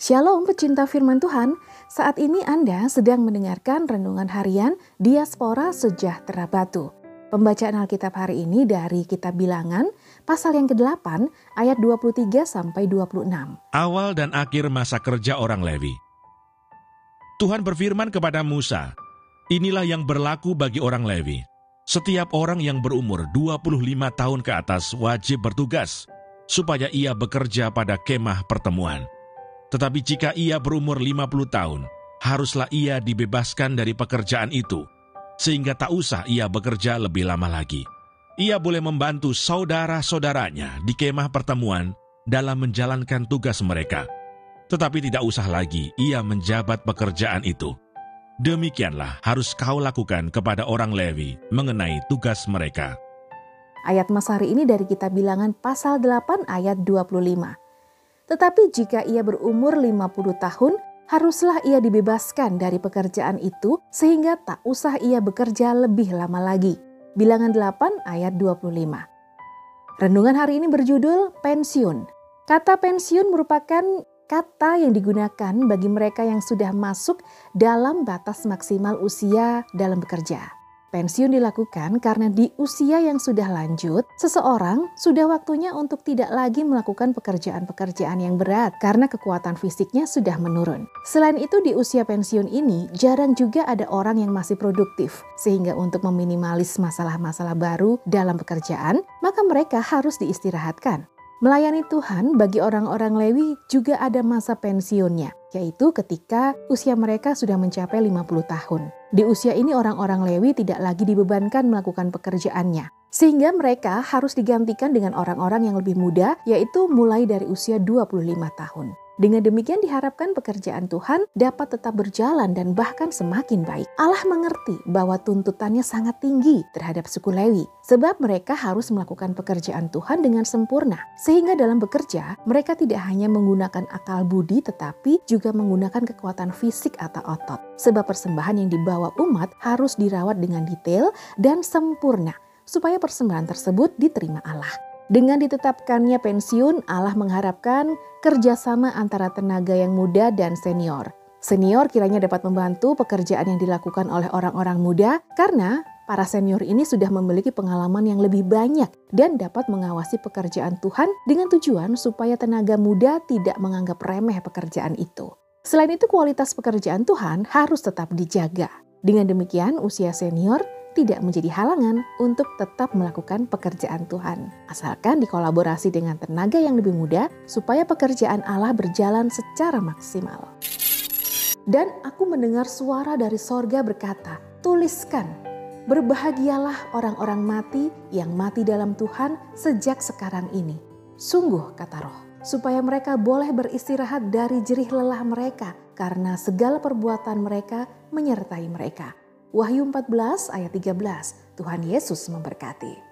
Shalom pecinta firman Tuhan, saat ini Anda sedang mendengarkan Renungan Harian Diaspora Sejahtera Batu. Pembacaan Alkitab hari ini dari Kitab Bilangan, pasal yang ke-8, ayat 23 sampai 26. Awal dan akhir masa kerja orang Lewi. Tuhan berfirman kepada Musa, Inilah yang berlaku bagi orang Lewi. Setiap orang yang berumur 25 tahun ke atas wajib bertugas, supaya ia bekerja pada kemah pertemuan tetapi jika ia berumur 50 tahun, haruslah ia dibebaskan dari pekerjaan itu, sehingga tak usah ia bekerja lebih lama lagi. Ia boleh membantu saudara-saudaranya di kemah pertemuan dalam menjalankan tugas mereka, tetapi tidak usah lagi ia menjabat pekerjaan itu. Demikianlah harus kau lakukan kepada orang Lewi mengenai tugas mereka. Ayat Mas hari ini dari kita bilangan pasal 8 ayat 25. Tetapi jika ia berumur 50 tahun, haruslah ia dibebaskan dari pekerjaan itu sehingga tak usah ia bekerja lebih lama lagi. Bilangan 8 ayat 25. Renungan hari ini berjudul pensiun. Kata pensiun merupakan kata yang digunakan bagi mereka yang sudah masuk dalam batas maksimal usia dalam bekerja. Pensiun dilakukan karena di usia yang sudah lanjut, seseorang sudah waktunya untuk tidak lagi melakukan pekerjaan-pekerjaan yang berat karena kekuatan fisiknya sudah menurun. Selain itu di usia pensiun ini jarang juga ada orang yang masih produktif, sehingga untuk meminimalis masalah-masalah baru dalam pekerjaan, maka mereka harus diistirahatkan. Melayani Tuhan bagi orang-orang Lewi juga ada masa pensiunnya, yaitu ketika usia mereka sudah mencapai 50 tahun. Di usia ini orang-orang Lewi tidak lagi dibebankan melakukan pekerjaannya, sehingga mereka harus digantikan dengan orang-orang yang lebih muda, yaitu mulai dari usia 25 tahun. Dengan demikian diharapkan pekerjaan Tuhan dapat tetap berjalan dan bahkan semakin baik. Allah mengerti bahwa tuntutannya sangat tinggi terhadap suku Lewi, sebab mereka harus melakukan pekerjaan Tuhan dengan sempurna. Sehingga dalam bekerja, mereka tidak hanya menggunakan akal budi tetapi juga menggunakan kekuatan fisik atau otot. Sebab persembahan yang dibawa umat harus dirawat dengan detail dan sempurna supaya persembahan tersebut diterima Allah. Dengan ditetapkannya pensiun, Allah mengharapkan kerjasama antara tenaga yang muda dan senior. Senior kiranya dapat membantu pekerjaan yang dilakukan oleh orang-orang muda karena para senior ini sudah memiliki pengalaman yang lebih banyak dan dapat mengawasi pekerjaan Tuhan dengan tujuan supaya tenaga muda tidak menganggap remeh pekerjaan itu. Selain itu kualitas pekerjaan Tuhan harus tetap dijaga. Dengan demikian usia senior tidak menjadi halangan untuk tetap melakukan pekerjaan Tuhan. Asalkan dikolaborasi dengan tenaga yang lebih muda supaya pekerjaan Allah berjalan secara maksimal. Dan aku mendengar suara dari sorga berkata, tuliskan, berbahagialah orang-orang mati yang mati dalam Tuhan sejak sekarang ini. Sungguh, kata roh, supaya mereka boleh beristirahat dari jerih lelah mereka karena segala perbuatan mereka menyertai mereka Wahyu 14 ayat 13, Tuhan Yesus memberkati.